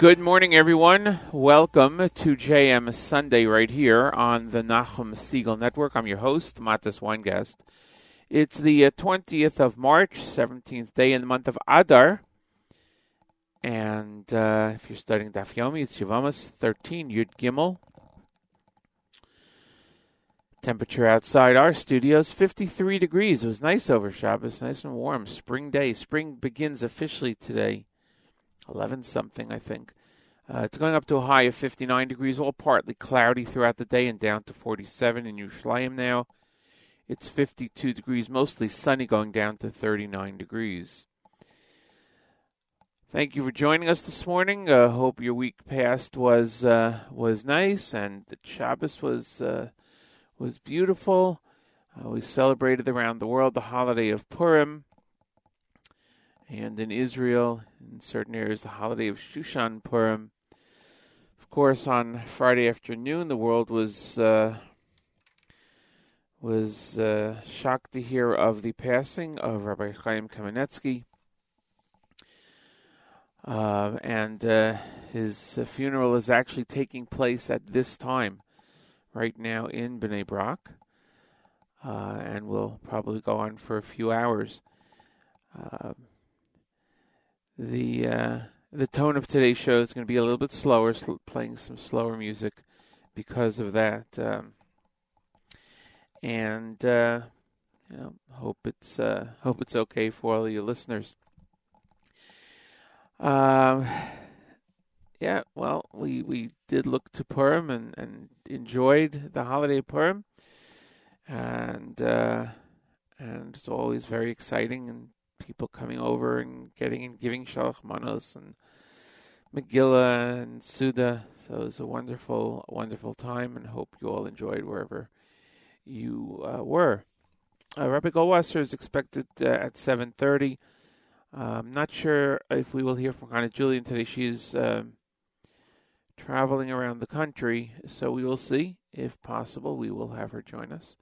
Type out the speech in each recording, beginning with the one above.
Good morning, everyone. Welcome to JM Sunday right here on the Nachum Segal Network. I'm your host, Matis Weingast. It's the uh, 20th of March, 17th day in the month of Adar. And uh, if you're studying Daf Yomi, it's Yavamas 13, Yud Gimel. Temperature outside our studios, 53 degrees. It was nice over Shabbos, nice and warm. Spring day. Spring begins officially today. 11 something, I think. Uh, it's going up to a high of 59 degrees, all partly cloudy throughout the day, and down to 47 in Yerushalayim now. It's 52 degrees, mostly sunny, going down to 39 degrees. Thank you for joining us this morning. Uh, hope your week past was uh, was nice, and the Shabbos was uh, was beautiful. Uh, we celebrated around the world the holiday of Purim and in Israel, in certain areas, the holiday of Shushan Purim. Of course, on Friday afternoon, the world was uh, was uh, shocked to hear of the passing of Rabbi Chaim Kanievsky, uh, and his funeral is actually taking place at this time, right now in Bnei Brak, uh, and will probably go on for a few hours. Uh, the uh, the tone of today's show is going to be a little bit slower, sl- playing some slower music because of that. Um, and uh, you know, hope it's uh, hope it's okay for all your listeners. Um, yeah, well, we we did look to Purim and, and enjoyed the holiday Purim, and uh, and it's always very exciting and people coming over and getting and giving Shalach Manos and Megillah and Suda. So it was a wonderful, wonderful time, and hope you all enjoyed wherever you uh, were. Uh, Rabbi Goldwasser is expected uh, at 7.30. I'm not sure if we will hear from Hannah Julian today. She's um, traveling around the country, so we will see. If possible, we will have her join us.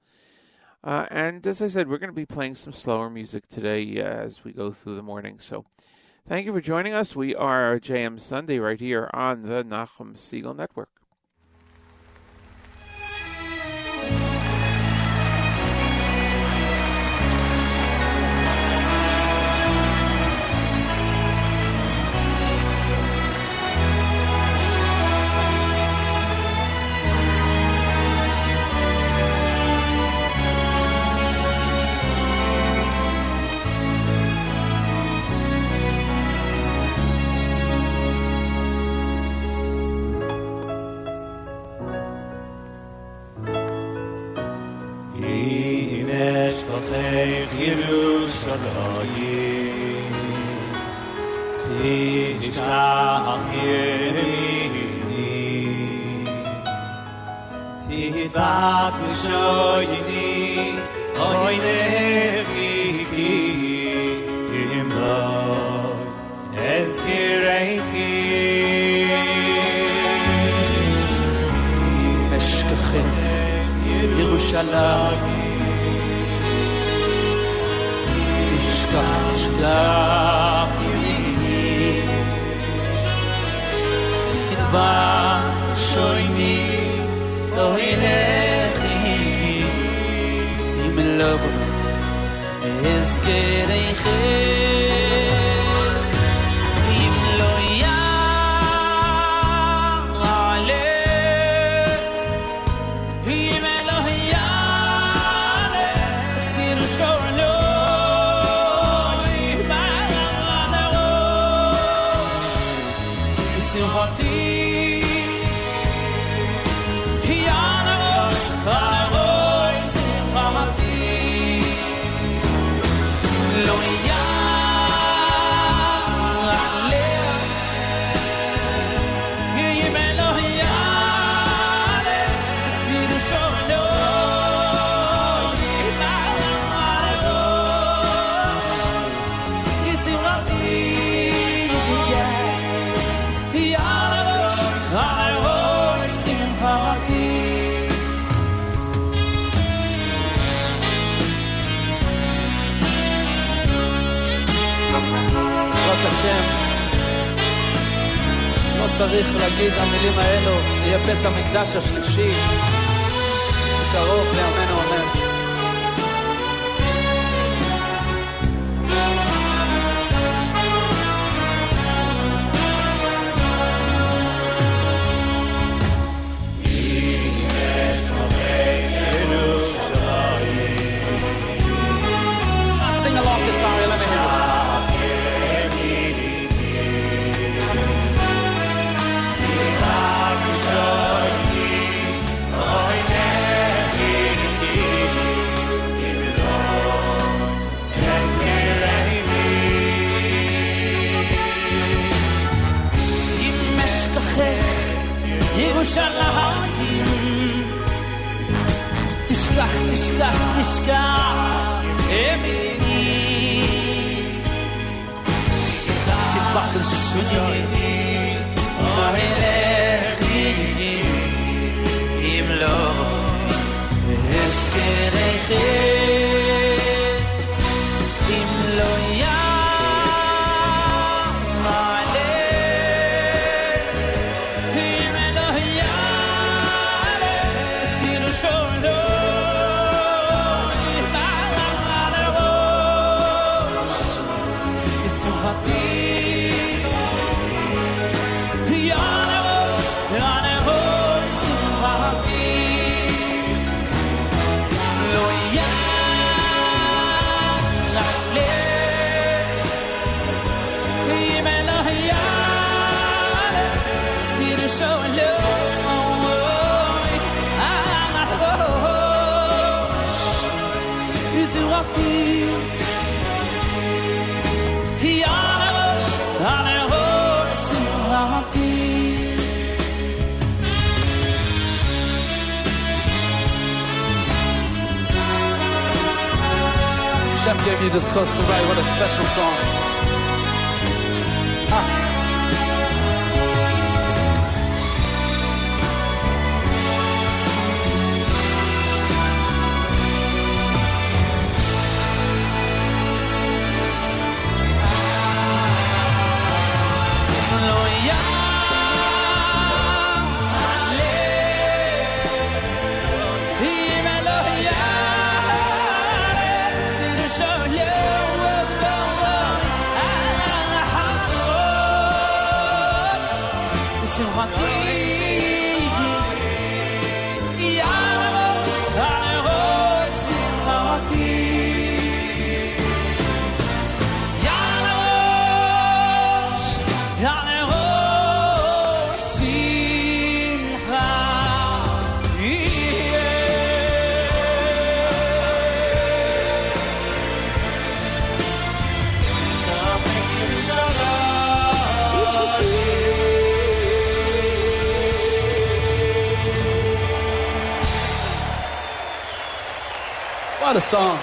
Uh, and as I said, we're going to be playing some slower music today uh, as we go through the morning. So thank you for joining us. We are JM Sunday right here on the Nachum Segal Network. ירושלים תשכח, תשכח, תשכח ימיני תדבק על שני מה ילך לי gave you this chus to write. What a special song. What a song.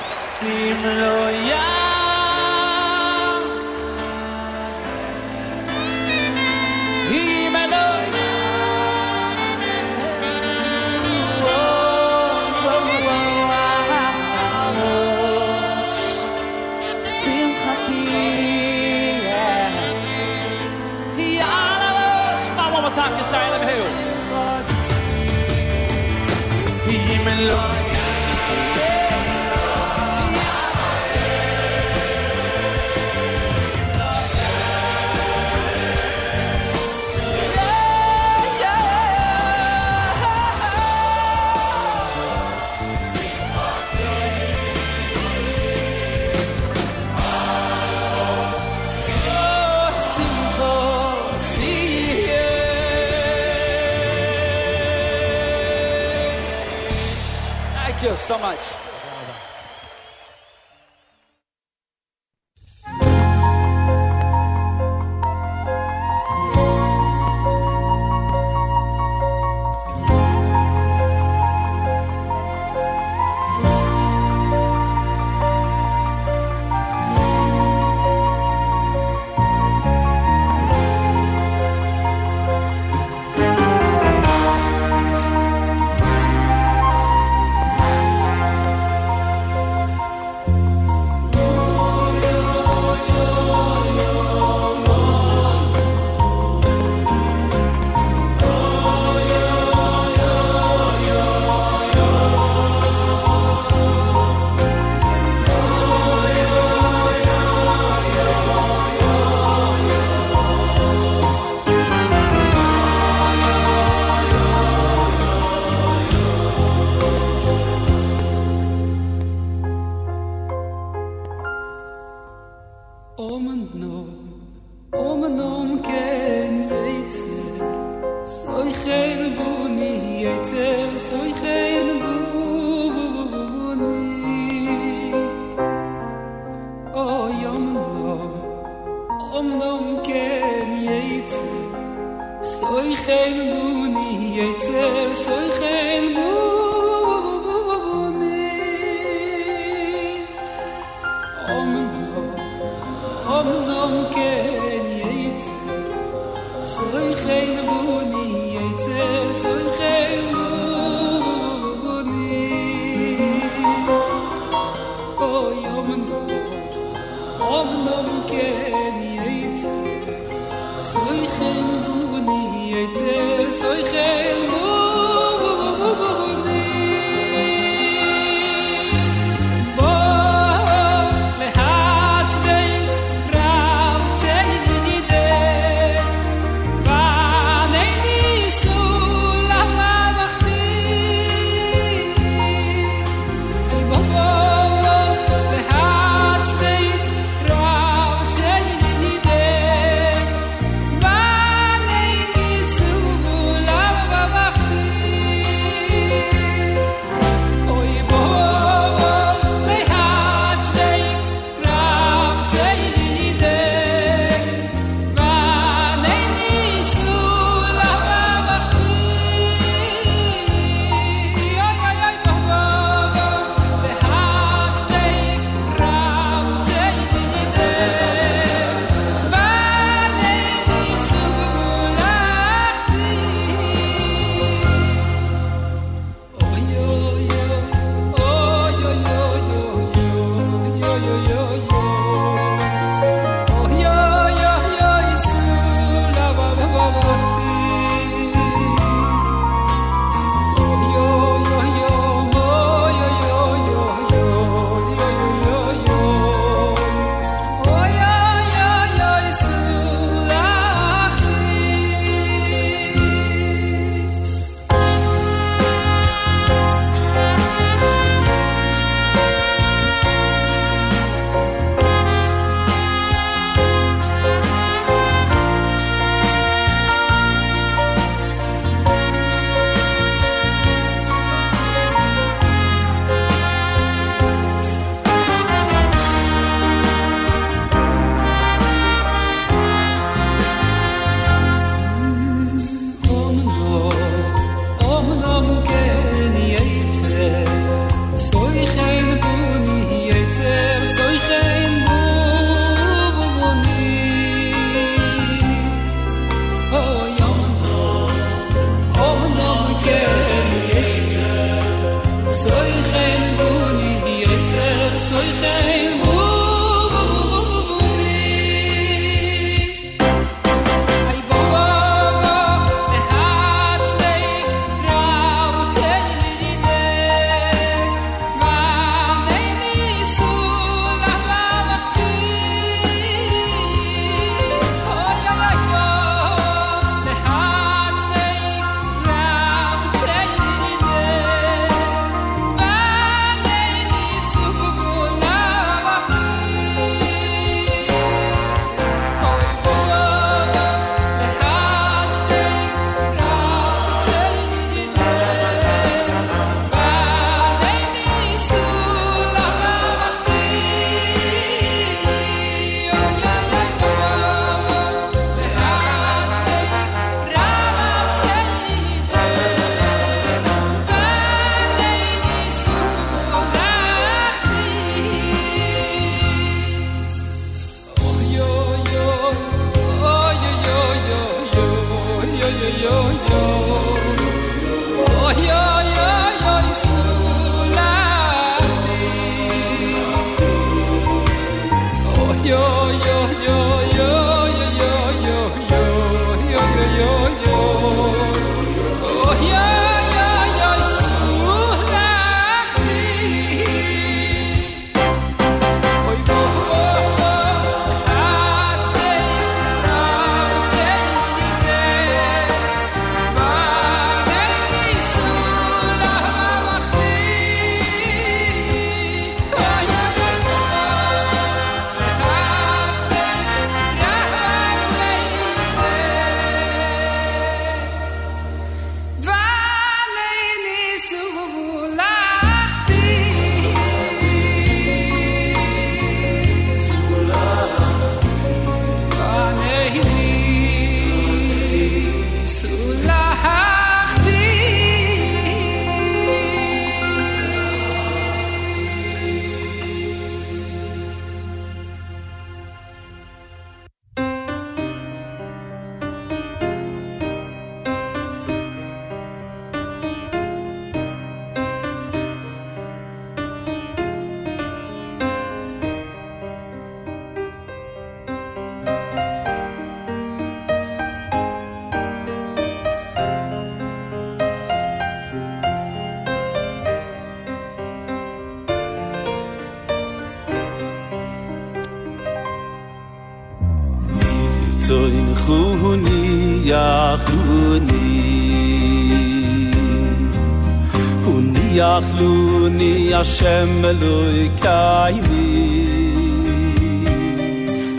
Hashem Eloi Kaili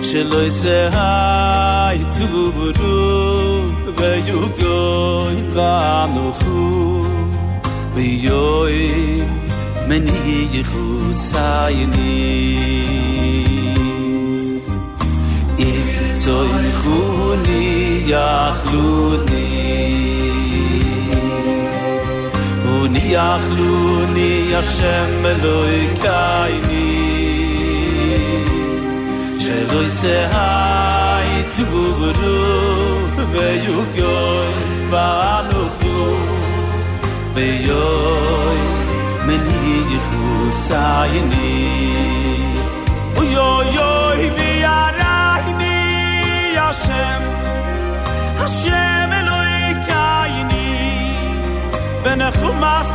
sheloy ze hay tsubu du where you go in ba noo vi yoy me khuni ni achlu ni yashem loy kayni shloy se hay tu bru be yu goy ba nu khu be yoy men ni ye hashem. Wenn er fuhmast.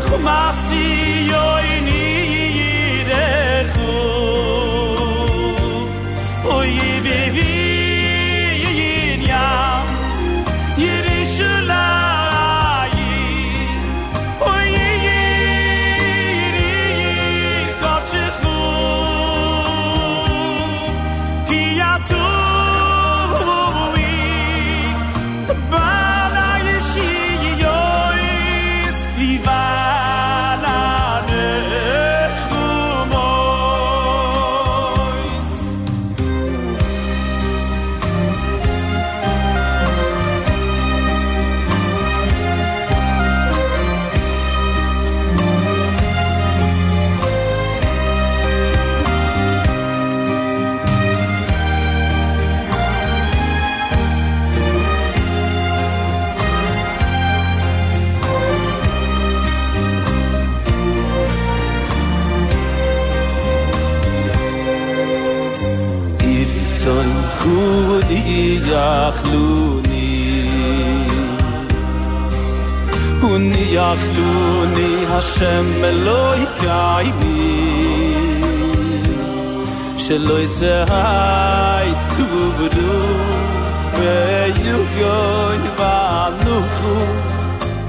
arrumasse agluni hashem beloy kai vi shlo izai tu vanuchu where you go Ibi nu su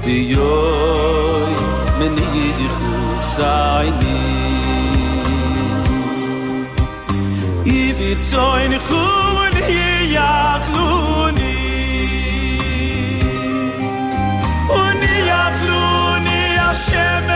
di yo shepherd.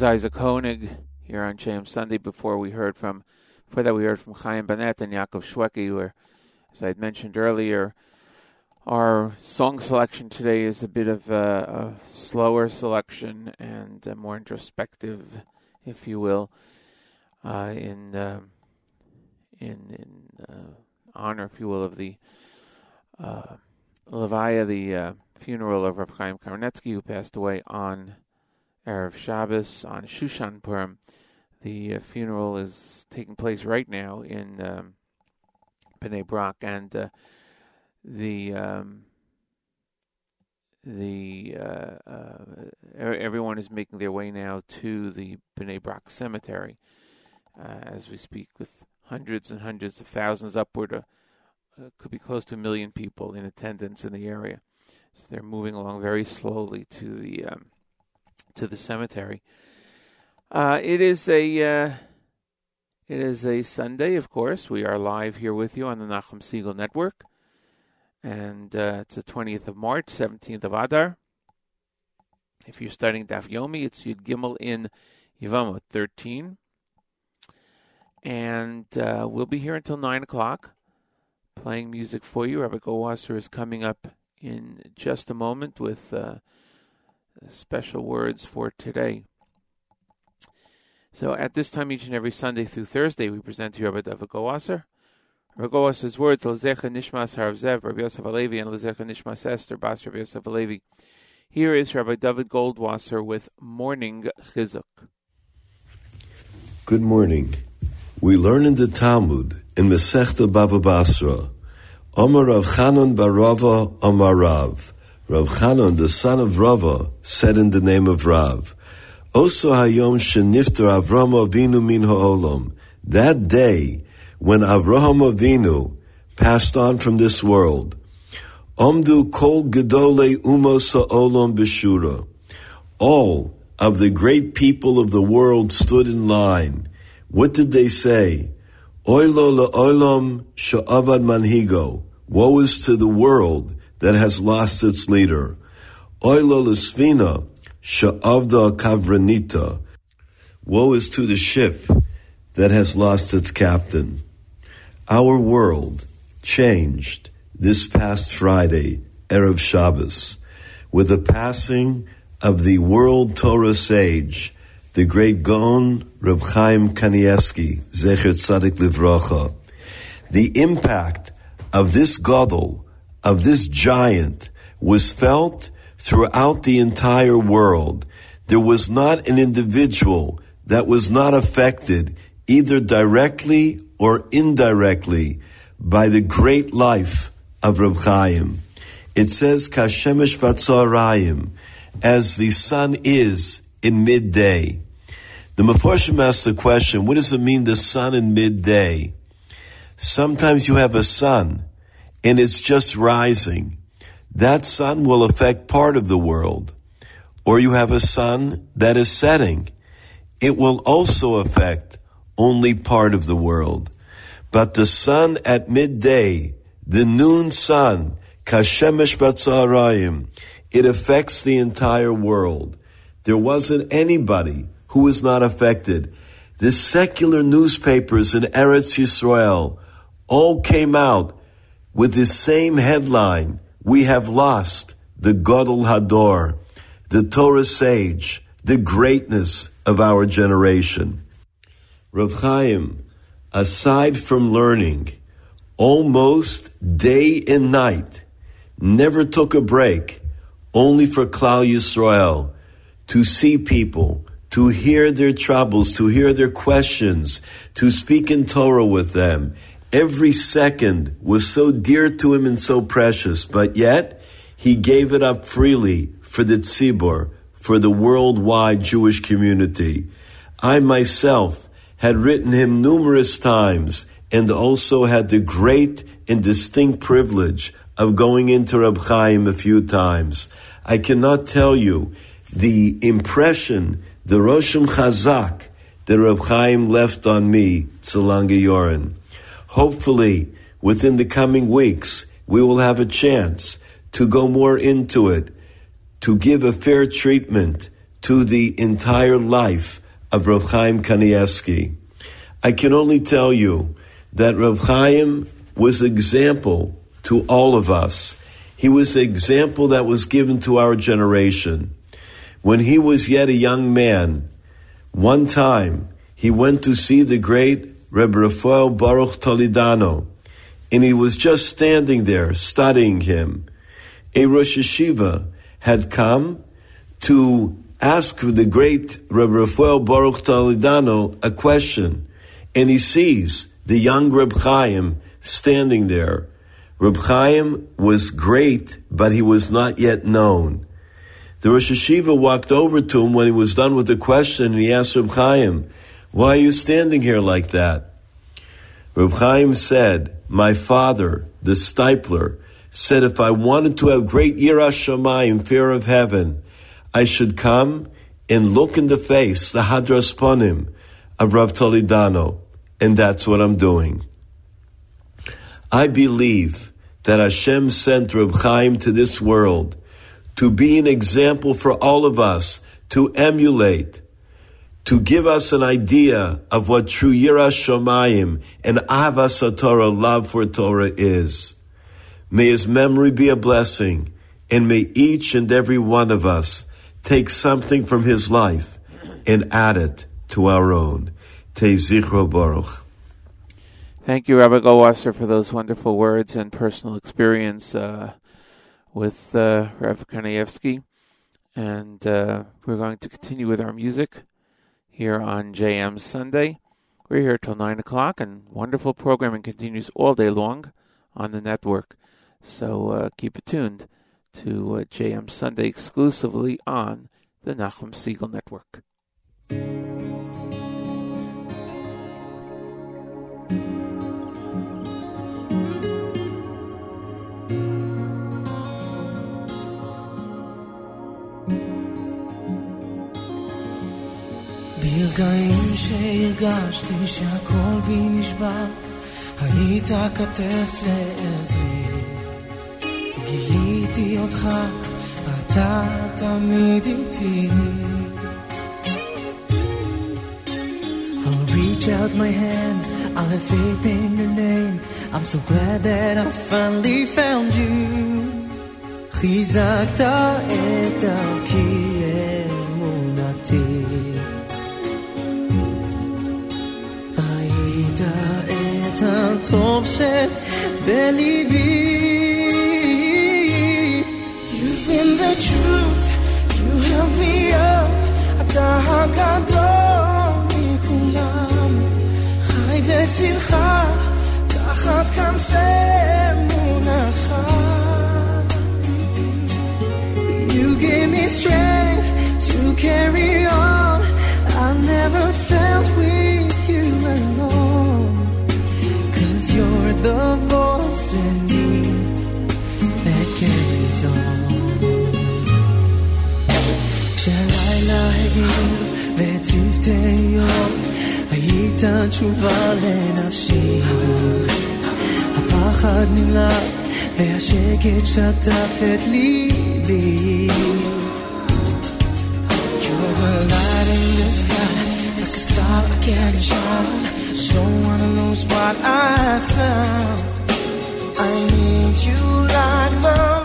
Was Isaac Honig here on JM Sunday. Before we heard from, before that we heard from Chaim Bennett and Yaakov Shwekey, where, as I had mentioned earlier, our song selection today is a bit of a, a slower selection and more introspective, if you will, uh, in uh, in in uh, honor, if you will, of the uh, Levaya, the uh, funeral of Rav Chaim Kanievsky, who passed away on Erev Shabbos on Shushan Purim. The uh, funeral is taking place right now in um, Bnei Brak, and uh, the um, the uh, uh everyone is making their way now to the Bnei Brak cemetery uh, as we speak, with hundreds and hundreds of thousands, upward uh, could be close to a million people in attendance in the area. So they're moving along very slowly to the um, to the cemetery. Uh, it is a uh, it is a Sunday, of course. We are live here with you on the Nachum Segal Network, and uh, it's the twentieth of March, seventeenth of Adar. If you're studying Daf Yomi, it's Yud Gimel in Yevamot thirteen, and uh, we'll be here until nine o'clock, playing music for you. Rabbi Goldwasser is coming up in just a moment with uh, special words for today. So at this time, each and every Sunday through Thursday, we present to you Rabbi David Goldwasser. Rabbi Goldwasser's words, Lezecha Nishmas Haravzev, Rabbi Yosef Alevi, and Lezecha Nishmas Esther, Bas Rabbi Yosef Alevi. Here is Rabbi David Goldwasser with Morning Chizuk. Good morning. We learn in the Talmud, in Masechta Bava Basra, Omar Rav Chanan bar Rava Omar Rav, Chanan, the son of Rava, said in the name of Rav, Oso hayom shenifter Avram Avinu min ha'olam. That day, when Avraham Avinu passed on from this world, Omdu kol gedole umos ha'olam b'shura. All of the great people of the world stood in line. What did they say? Oilo la'olam sha'avad manhigo. Woe is to the world that has lost its leader. Oila l'svina sha'avda kavranita. Woe is to the ship that has lost its captain. Our world changed this past Friday, Erev Shabbos, with the passing of the world Torah sage, the great Gaon Reb Chaim Kanievsky, Zecher Tzadik Livrocha. The impact of this Gadol of this giant was felt throughout the entire world. There was not an individual that was not affected either directly or indirectly by the great life of Reb Chaim. It says, Kashemesh Batzarayim, as the sun is in midday. The Mefarshim asks the question, what does it mean the sun in midday? Sometimes you have a sun and it's just rising, that sun will affect part of the world. Or you have a sun that is setting, it will also affect only part of the world. But the sun at midday, the noon sun, kashemesh batzarayim, it affects the entire world. There wasn't anybody who was not affected. The secular newspapers in Eretz Yisrael all came out with the same headline, we have lost the Gadol Hador, the Torah sage, the greatness of our generation. Rav Chaim, aside from learning, almost day and night, never took a break, only for Klal Yisrael, to see people, to hear their troubles, to hear their questions, to speak in Torah with them, Every second was so dear to him and so precious, but yet he gave it up freely for the tzibor, for the worldwide Jewish community. I myself had written him numerous times and also had the great and distinct privilege of going into Reb Chaim a few times. I cannot tell you the impression, the Roshim Chazak that Reb Chaim left on me, Tzalanga Yoren. Hopefully, within the coming weeks, we will have a chance to go more into it, to give a fair treatment to the entire life of Reb Chaim Kanievsky. I can only tell you that Reb Chaim was an example to all of us. He was the example that was given to our generation. When he was yet a young man, one time he went to see the great Rebbe Rafael Baruch Toledano, and he was just standing there studying him. A Rosh Hashiva had come to ask the great Rebbe Rafael Baruch Toledano a question, and he sees the young Reb Chaim standing there. Reb Chaim was great, but he was not yet known. The Rosh Hashiva walked over to him when he was done with the question, and he asked Reb Chaim, "Why are you standing here like that?" Reb Chaim said, "My father, the Steipler, said if I wanted to have great Yirah Shamayim, fear of heaven, I should come and look in the face, the Hadras Ponim, of Rav Toledano, and that's what I'm doing." I believe that Hashem sent Reb Chaim to this world to be an example for all of us to emulate, to give us an idea of what true Yirah Shomayim and Avas Torah, love for Torah is. May his memory be a blessing, and may each and every one of us take something from his life and add it to our own. Tezichro Baruch. Thank you, Rabbi Goldwasser, for those wonderful words and personal experience uh, with uh, Kanievsky. And uh, we're going to continue with our music here on JM Sunday. We're here till 9 o'clock, and wonderful programming continues all day long on the network. So uh, keep it tuned to uh, JM Sunday exclusively on the Nachum Segal Network. ברגעים שהרגשתי שהכל בי נשבר, היית כתף לעזרי. גיליתי אותך, אתה תמיד איתי. I'll reach out my hand, I'll have faith in your name. I'm so glad that I finally found you. חיזקת את דרכי את הטוב שבליבי. You've been the truth, you held me up, אתה הגדול מכולם. חי בצלך, תחת כנפי אמונתך. You gave me strength הגיעו וצוותי יום, היית תשובה לנפשי. הפחד נמלט והשקט שטף את ליבי. You're the light in the sky, like a star I can't shine. Don't wanna lose what I found. I need you like the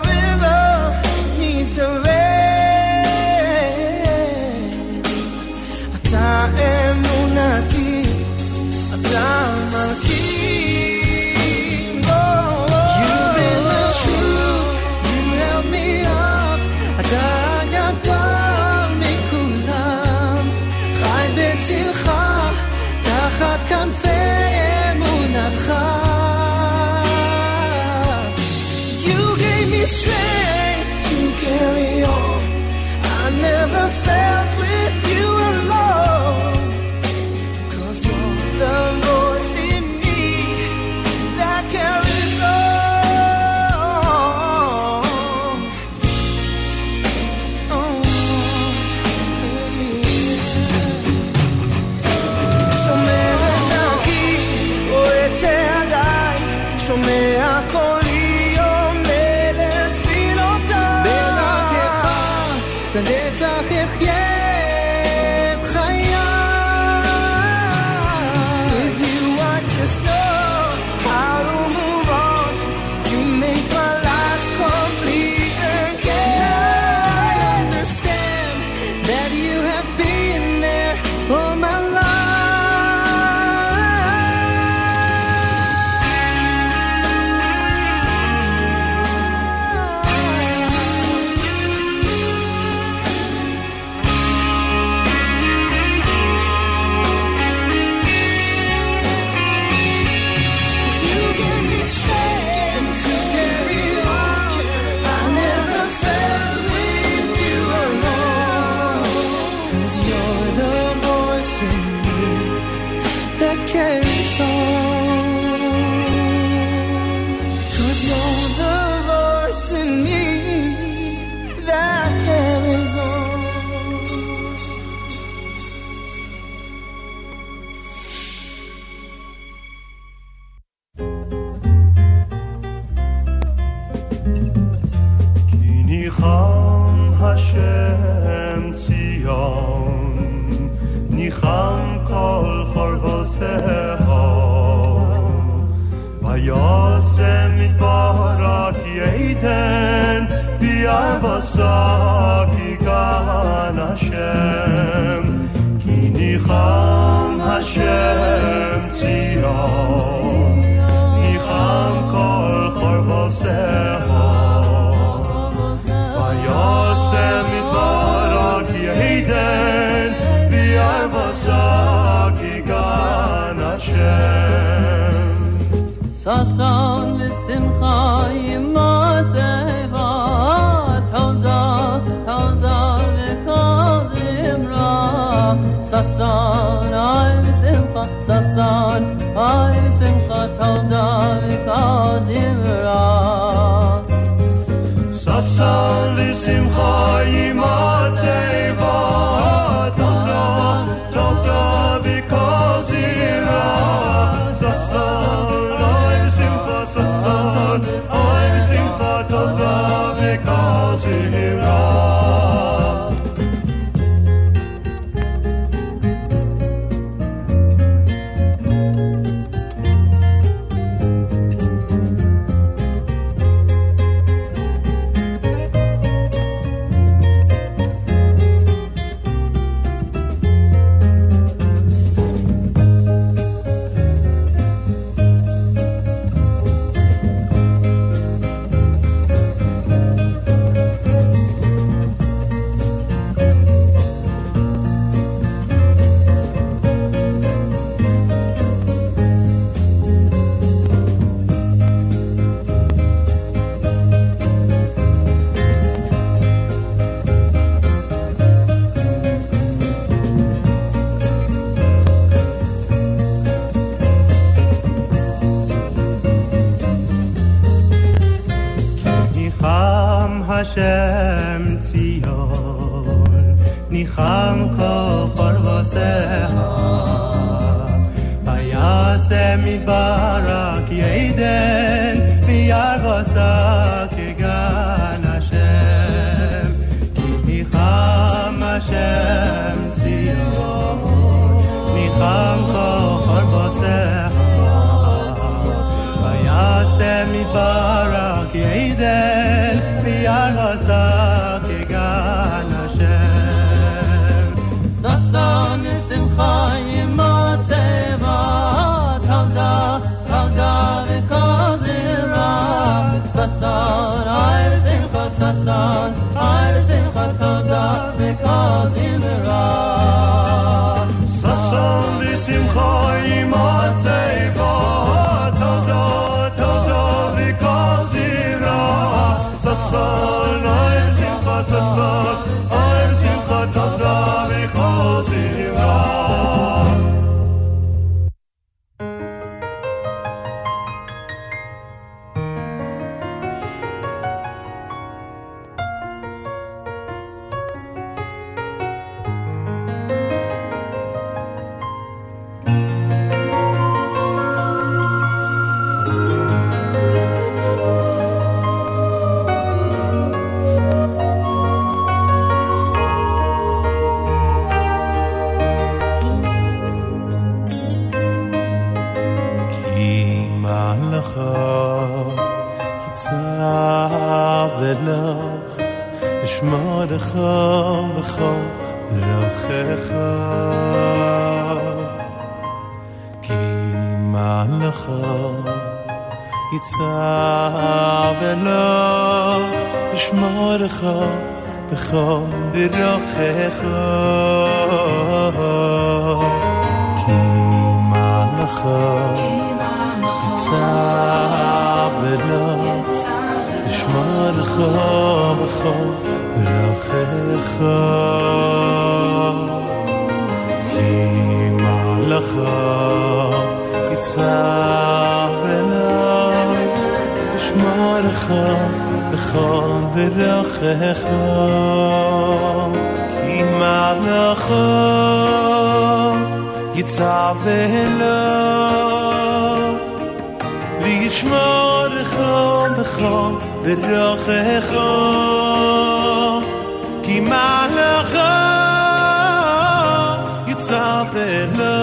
צאַפ לא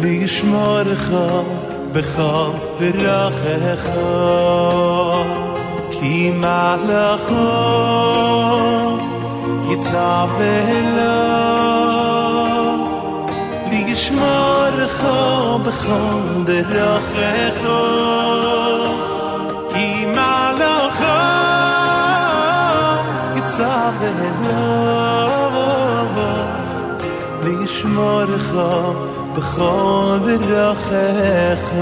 די שמור חא בחא ברח חא קי מא לא חא די צאַפ לא די שמור חא בחא ברח חא Zavelo שמורך בכל דרכיך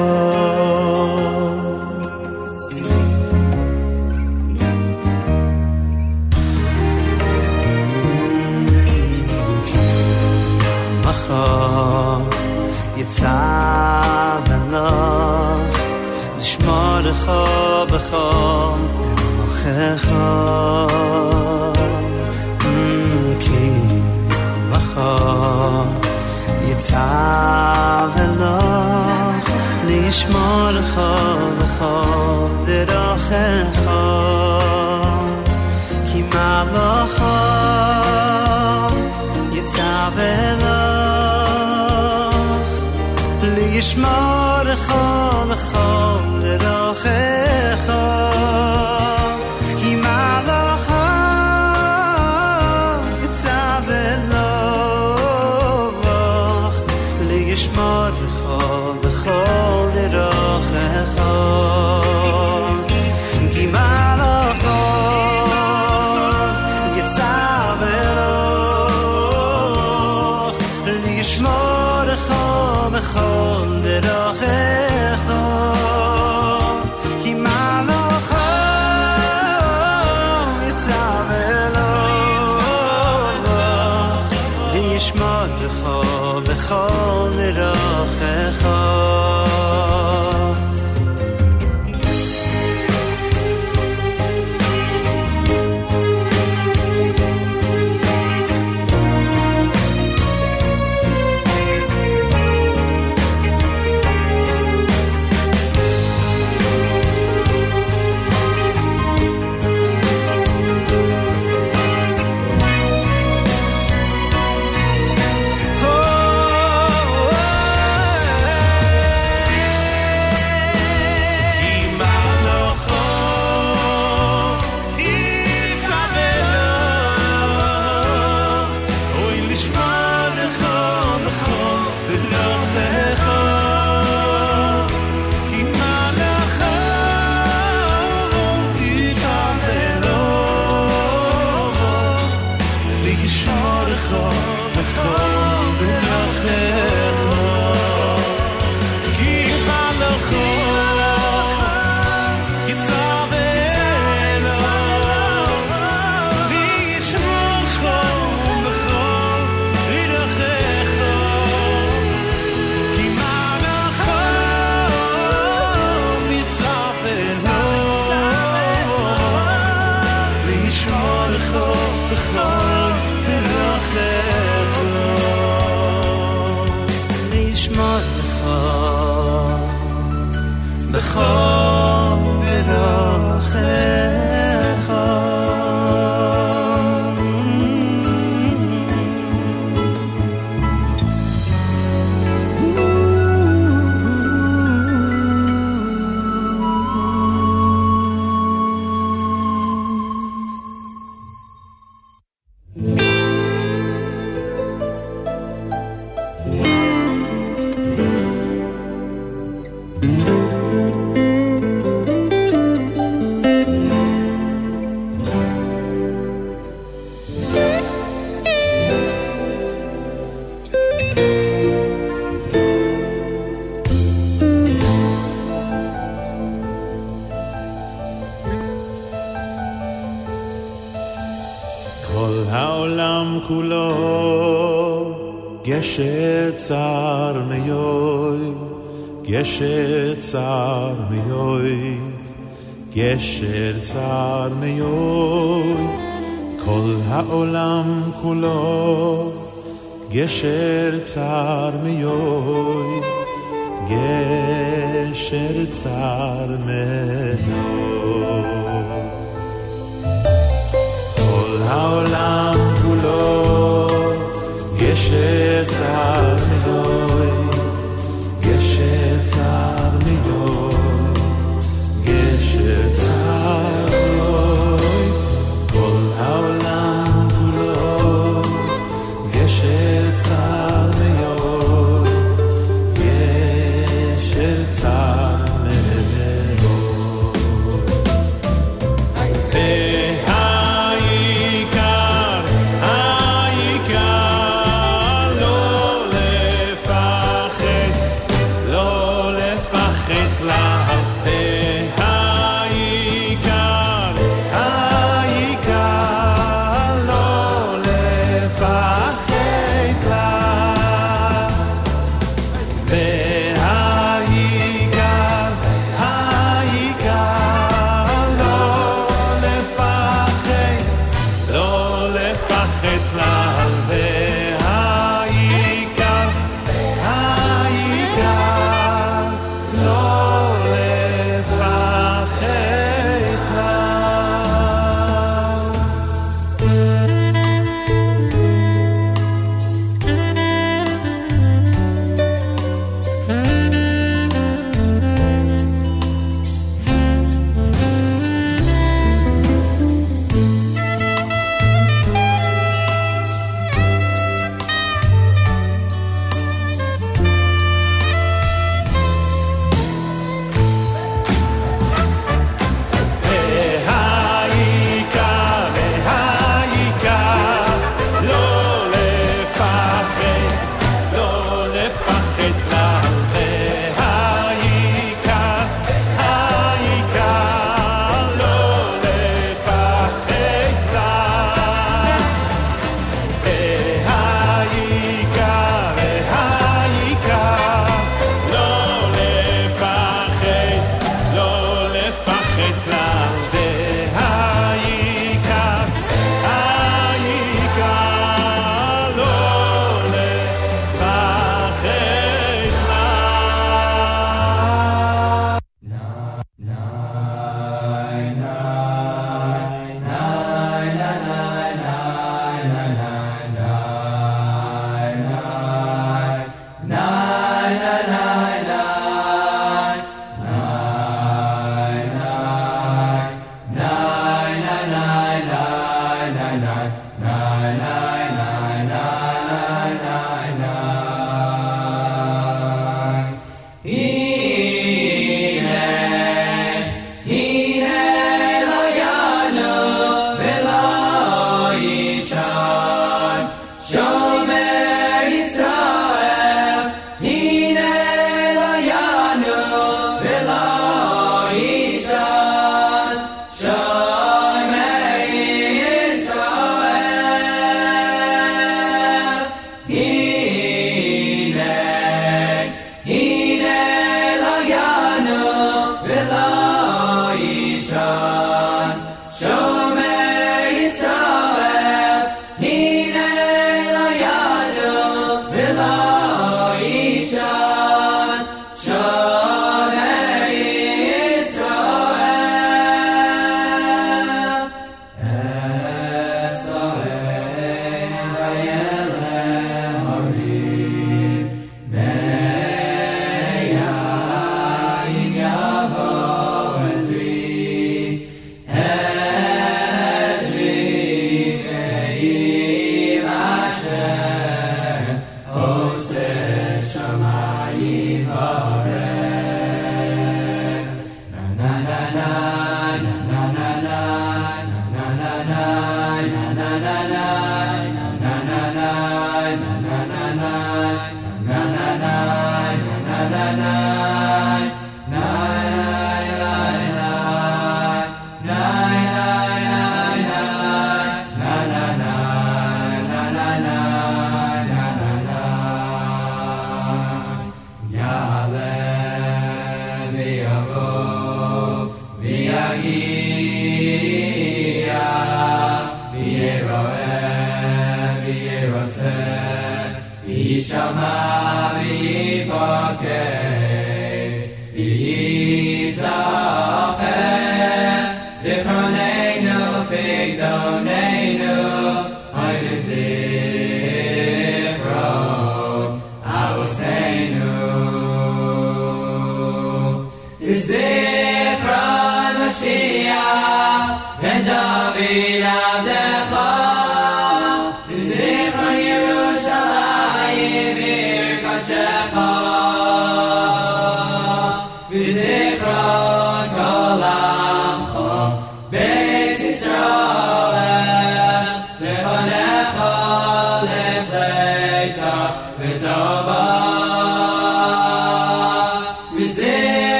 מחר יצא לנוח לשמורך בכל דרכיך יצא ולא לשמור לך וכל דרכך כי מה לך יצא ולך לשמור לך וכל דרכך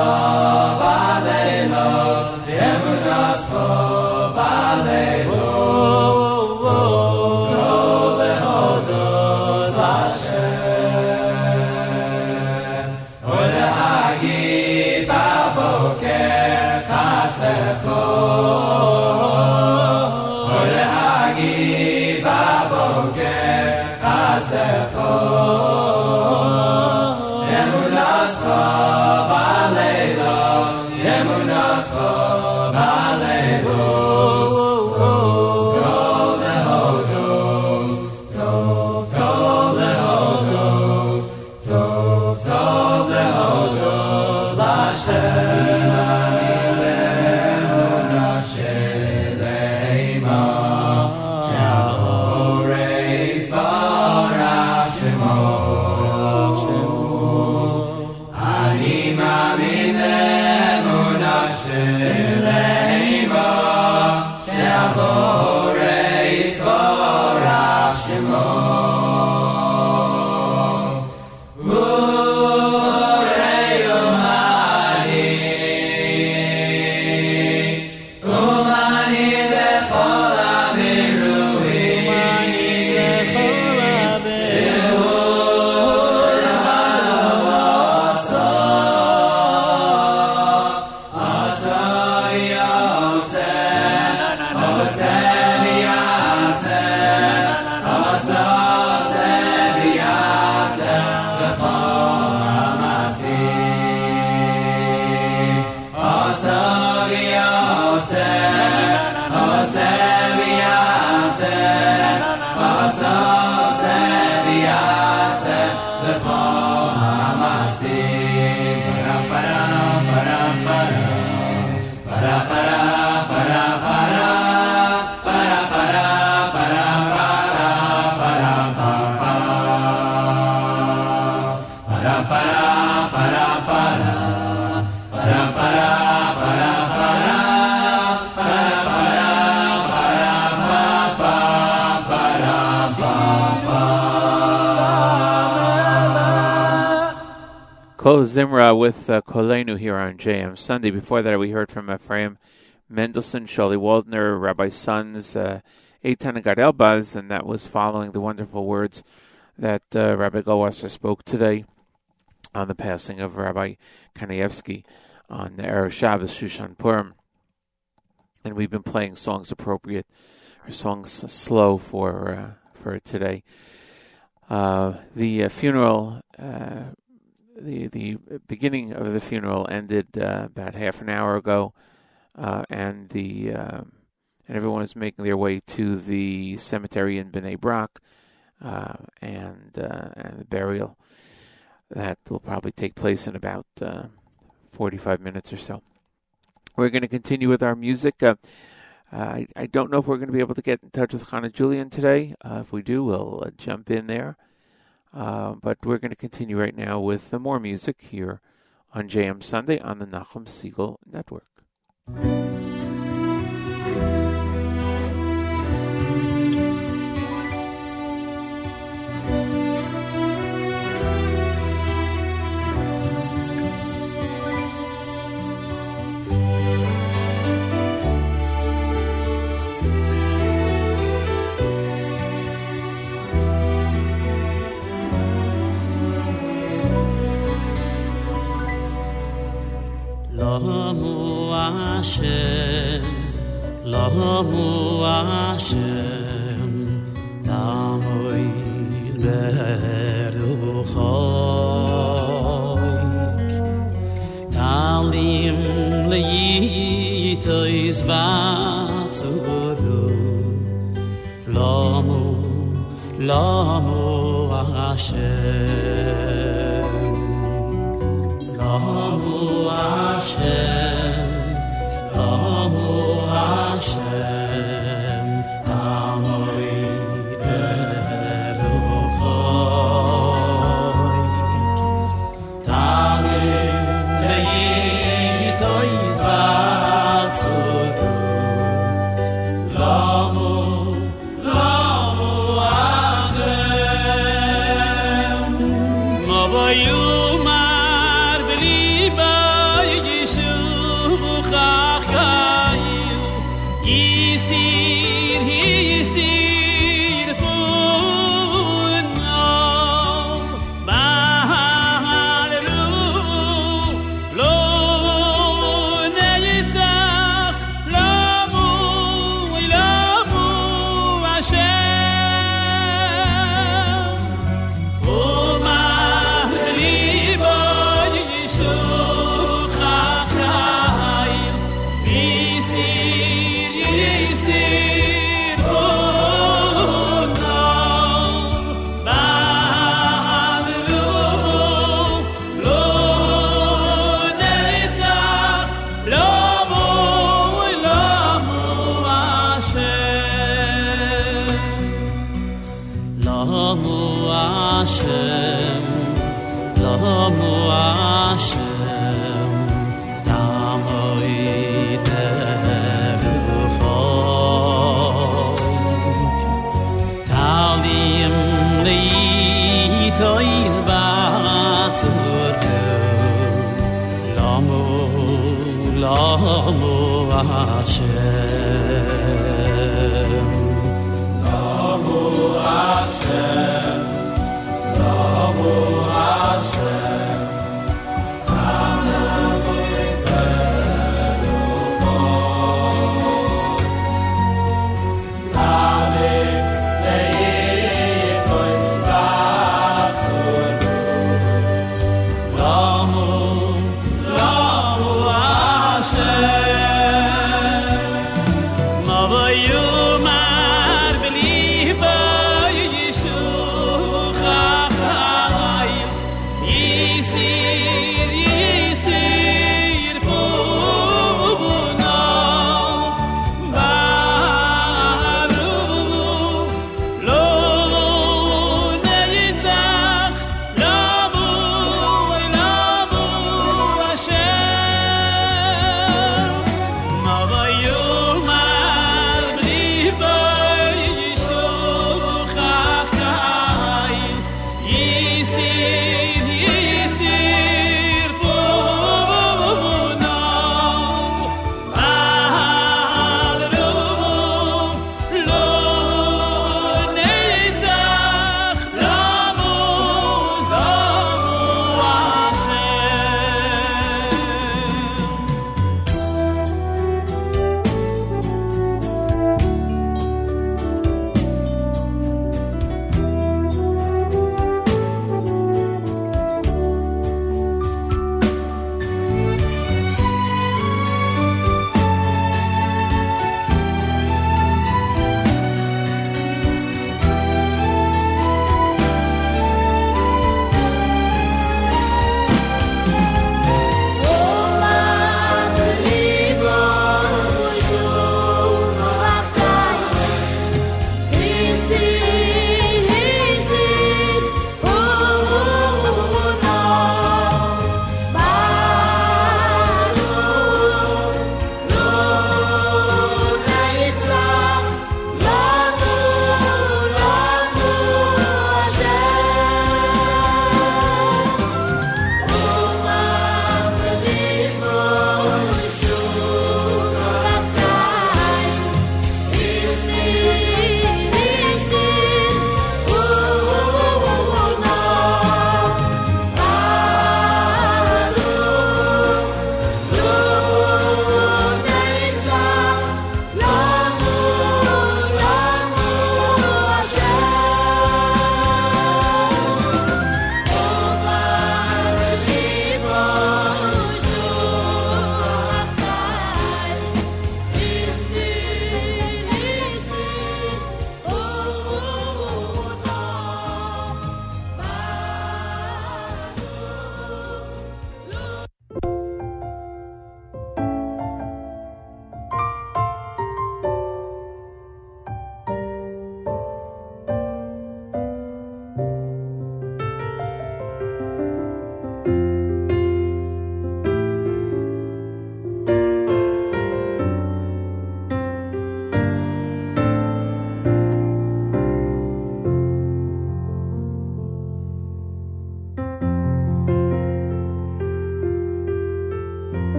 아. Kol Zimra with uh, Kolenu here on JM Sunday. Before that, we heard from Ephraim Mendelssohn, Sholi Waldner, Rabbi Sons, uh, Eitan and Gad Elbaz, and that was following the wonderful words that uh, Rabbi Goldwasser spoke today on the passing of Rabbi Kanievsky on the Erev Shabbos Shushan Purim. And we've been playing songs appropriate, or songs slow for uh, for today. Uh, the uh, funeral uh, the the beginning of the funeral ended uh, about half an hour ago, uh, and the um, and everyone is making their way to the cemetery in Bnei Brak, uh, and uh, and the burial that will probably take place in about uh, 45 minutes or so. We're going to continue with our music. Uh, I, I don't know if we're going to be able to get in touch with Hannah Julian today. Uh, if we do, we'll uh, jump in there. Uh, but we're going to continue right now with more music here on JM Sunday on the Nachum Segal Network. my share.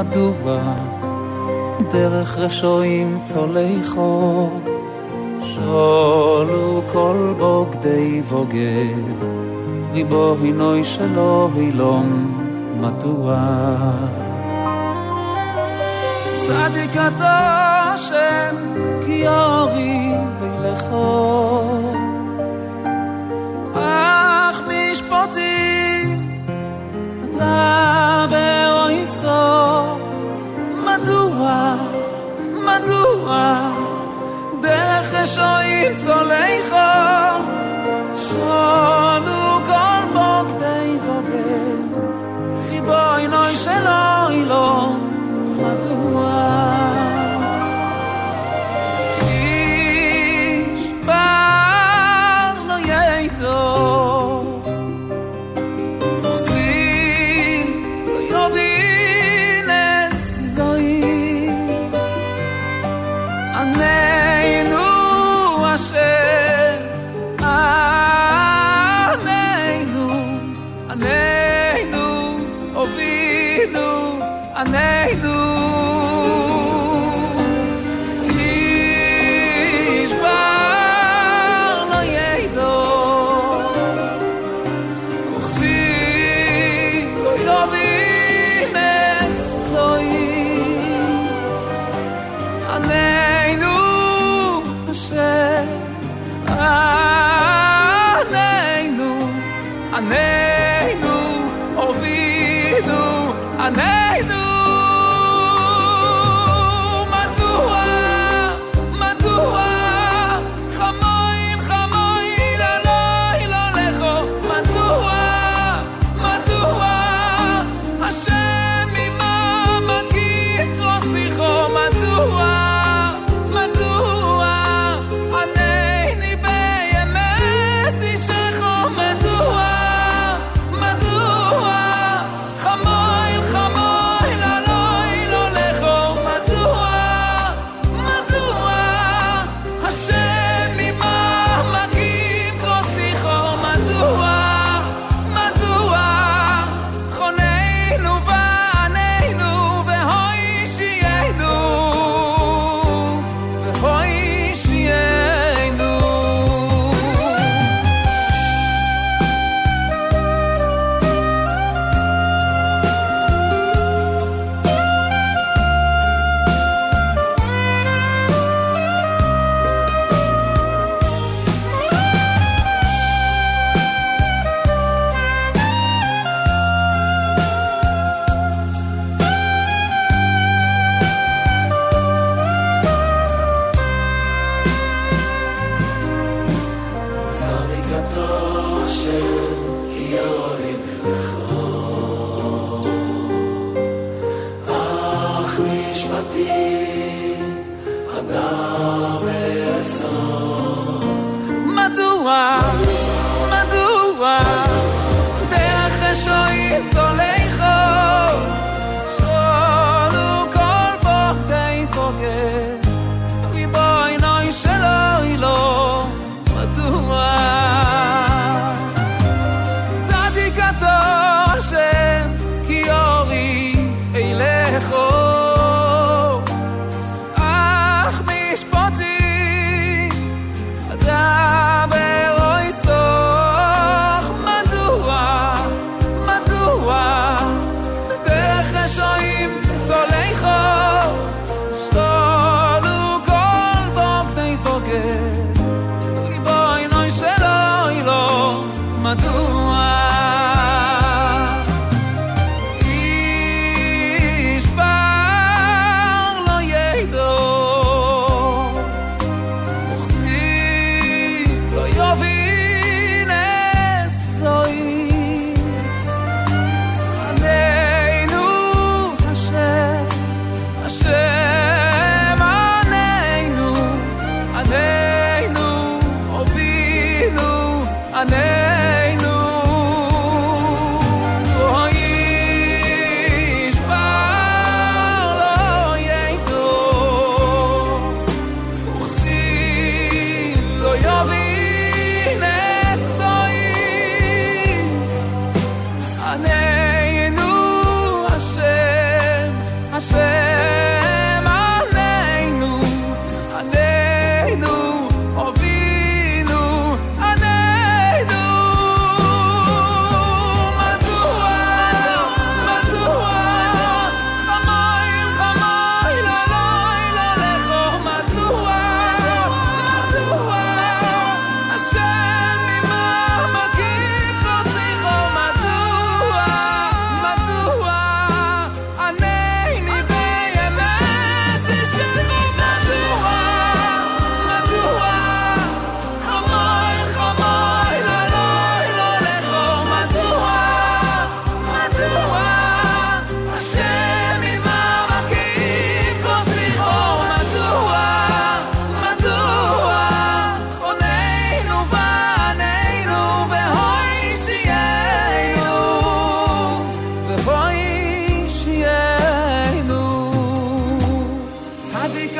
מדוע דרך רשועים צולי חור שולו כל בוגדי בוגד ריבו הינוי שלא הילום מדוע? צדיק אתה השם כי אורי וילכו אך משפטי עדיין Der Herr schoit zu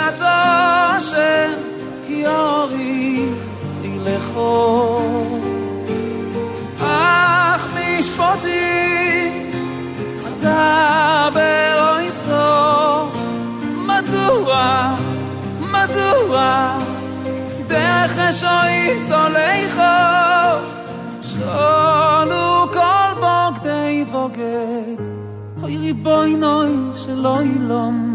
ידו אשר יורי לכו אך משפוטי אתה באויסו מדוע מדוע דרך השועים צולחו? שונו כל בוגדי בוגד. אוי ריבוי נוי שלא ילום.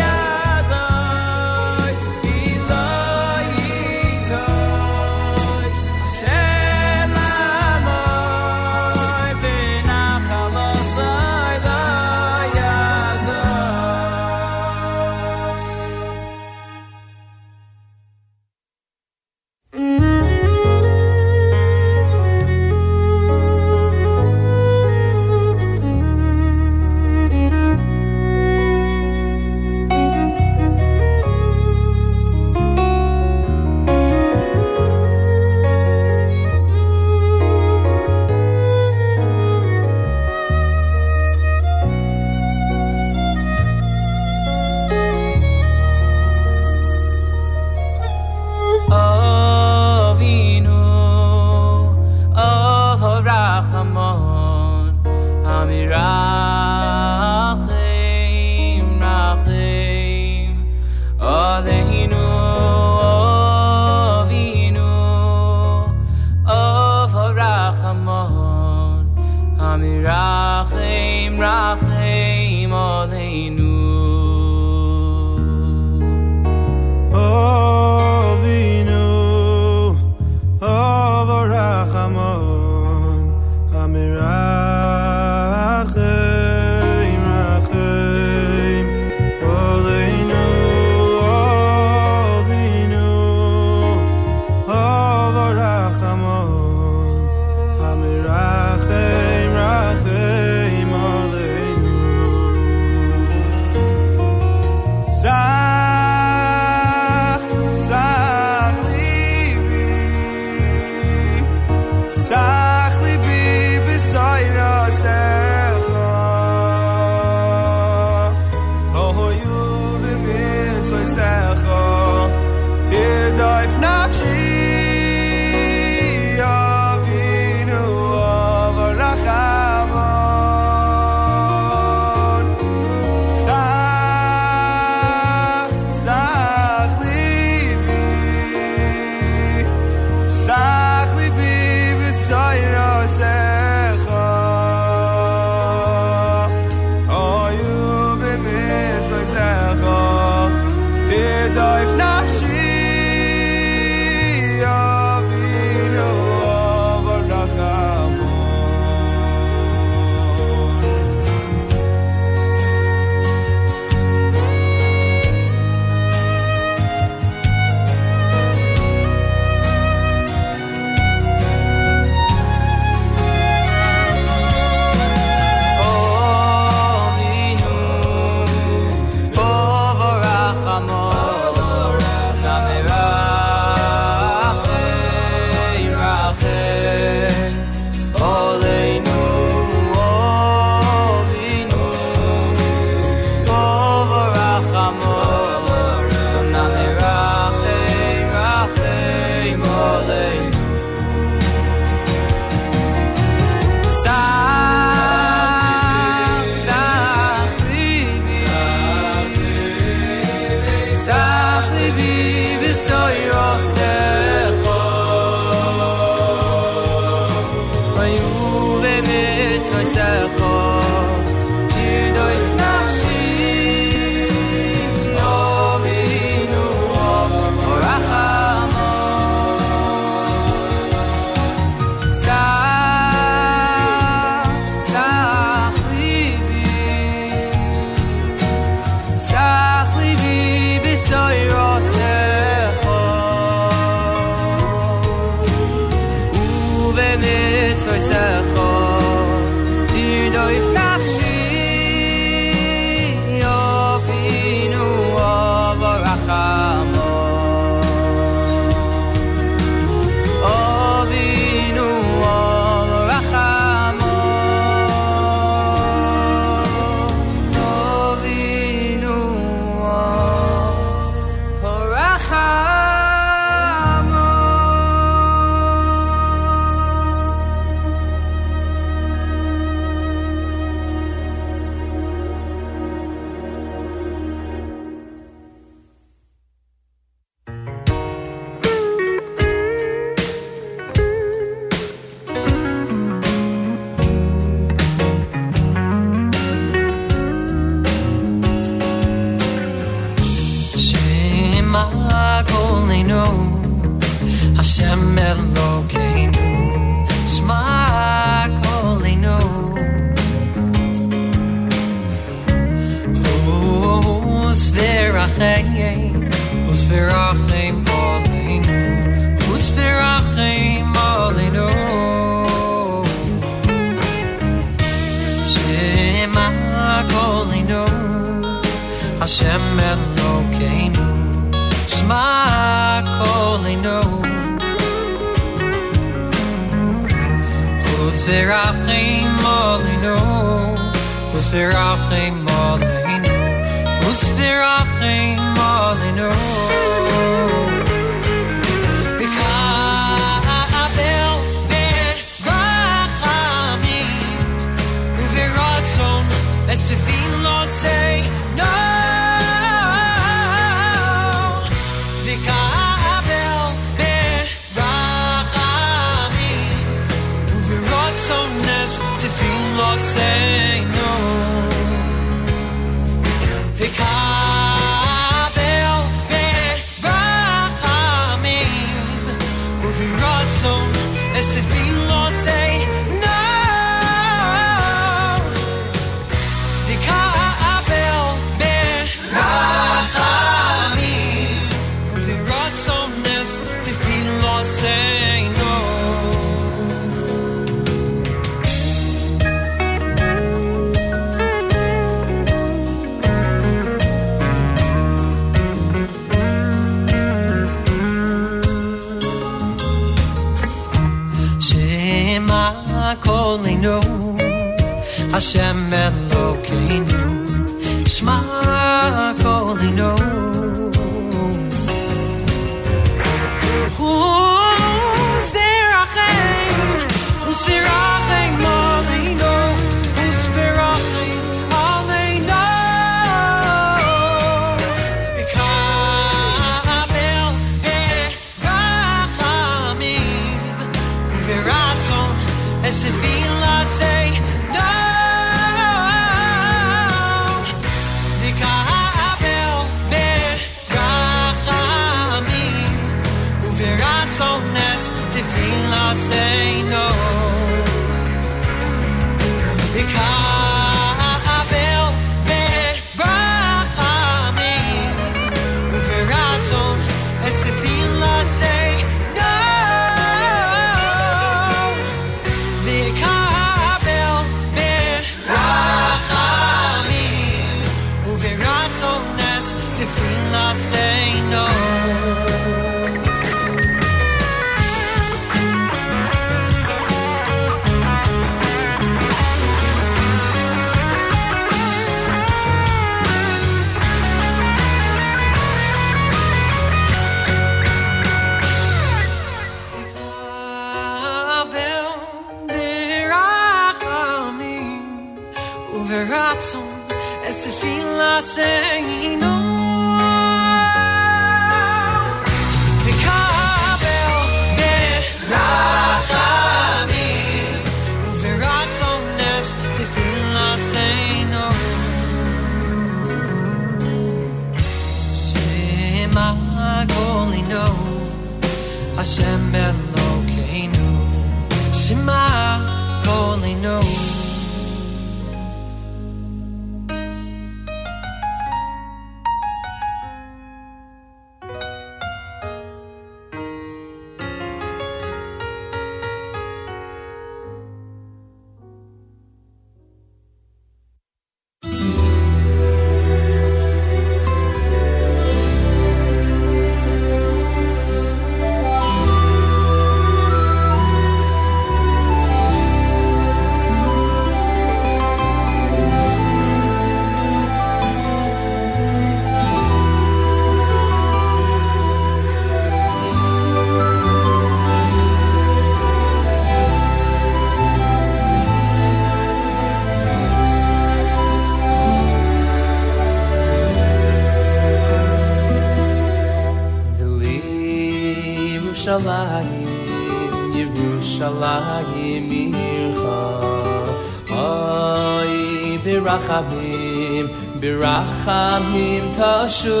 khab min tashu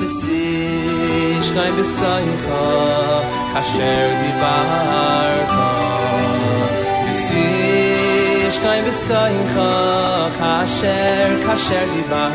besich kai besay kha asher di bar ta besich kai besay kha asher kasher di bar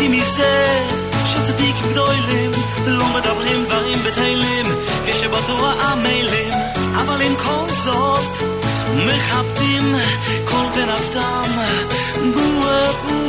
למדתי מזה שצדיקים גדולים לא מדברים דברים בטלים כשבתורה עמלים אבל עם כל זאת מכבדים כל בן אדם. בואה בואה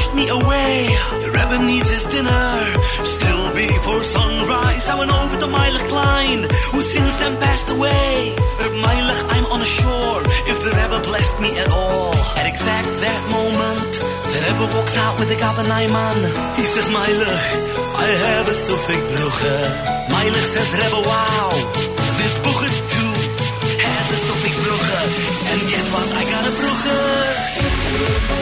Brushed me away. The Rebbe needs his dinner. Still before sunrise, I went over to Meilich Klein, who since then passed away. Reb Meilich, I'm on shore. If the Rebbe blessed me at all. At exact that moment, the Rebbe walks out with the Gabba Naiman. He says, Meilich, I have a Sufik Bruche. Meilich says, Rebbe, wow, this Buche too has a Sufik Bruche. And guess what? I got a Bruche.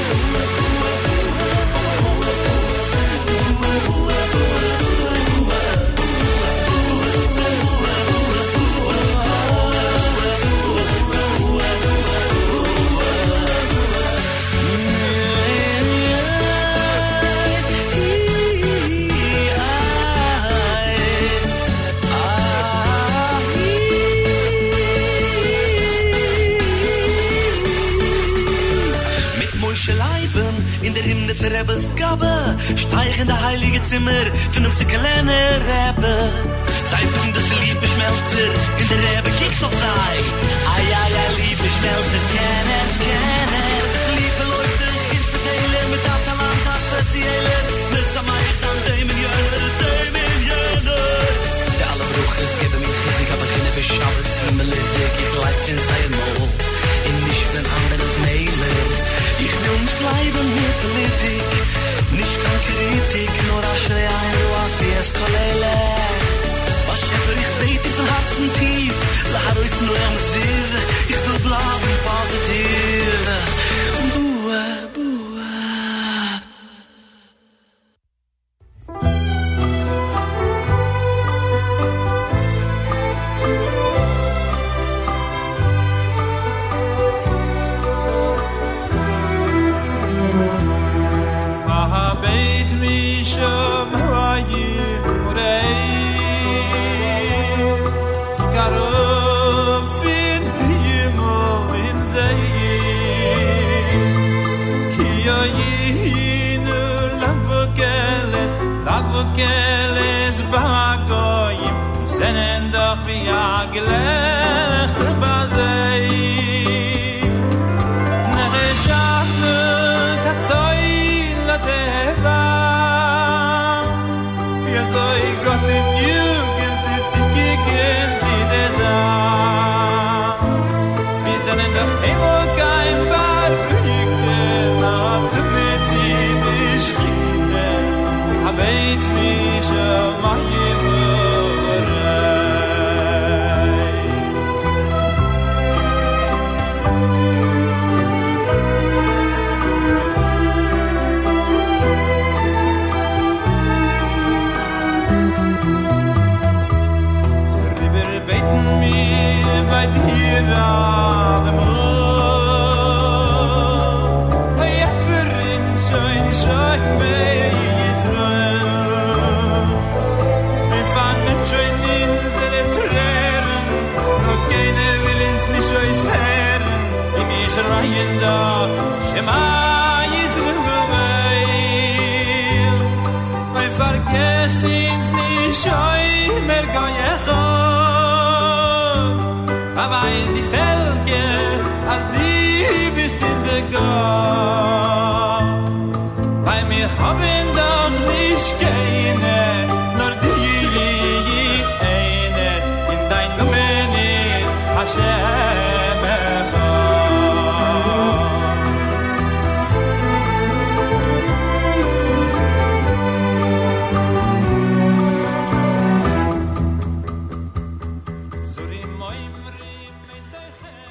Gabe Steig in der heilige Zimmer von einem kleine Rebbe Sei von das liebe Schmelzer in der Rebbe kickt auf sei Ai ai ai liebe Schmelzer kenner kenner Liebe Leute in Spitale mit Talant das Mit der Mai san dem in Jöner dem in Jöner Der alle Bruch Brachas geben mir Chizik, aber keine für Shabbos, Himmel ist ich, ich bleib in sein Mol. Bleiben mit Politik, nicht kein Kritik, nur Aschrei ein, du hast jetzt Kolele. Was schäfer ich bete von Herzen tief, Laharo ist nur am Siv, ich will bleiben positiv.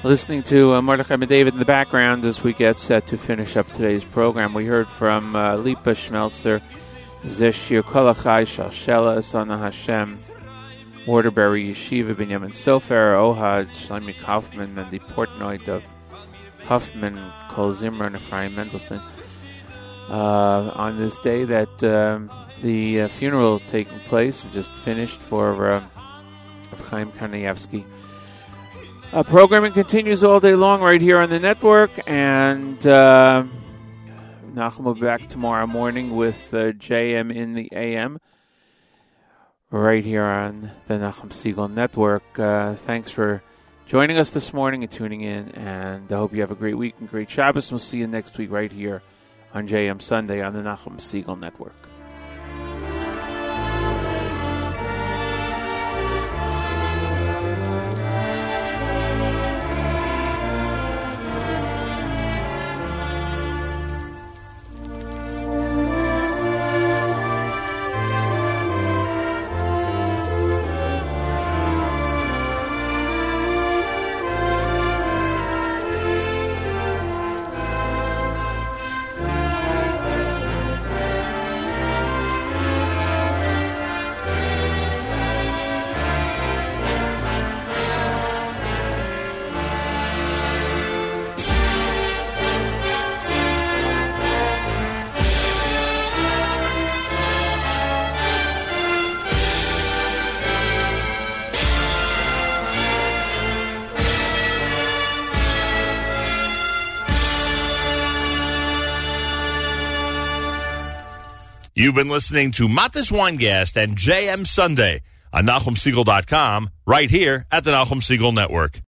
Listening to uh, Mordechai David in the background as we get set to finish up today's program. We heard from uh, Lipa Schmelzer, Zeshir Kolachai Shalshela, Sana Hashem, Waterbury Yeshiva, Benjamin Sofer, Ohad, Shlomi Kaufman, and the Portnoy of Huffman, Kol Zimmer, and Ephraim Mendelssohn. Uh, on this day that um, the uh, funeral taking place, and just finished for uh, Chaim Kanievsky. Uh, programming continues all day long right here on the network, and uh, Nachum will be back tomorrow morning with uh, JM in the AM right here on the Nachum Segal Network. Uh, thanks for joining us this morning and tuning in, and I hope you have a great week and great Shabbos. We'll see you next week right here on JM Sunday on the Nachum Segal Network. You've been listening to Matis Weingast and JM Sunday on NachumSegal.com right here at the Nachum Segal Network.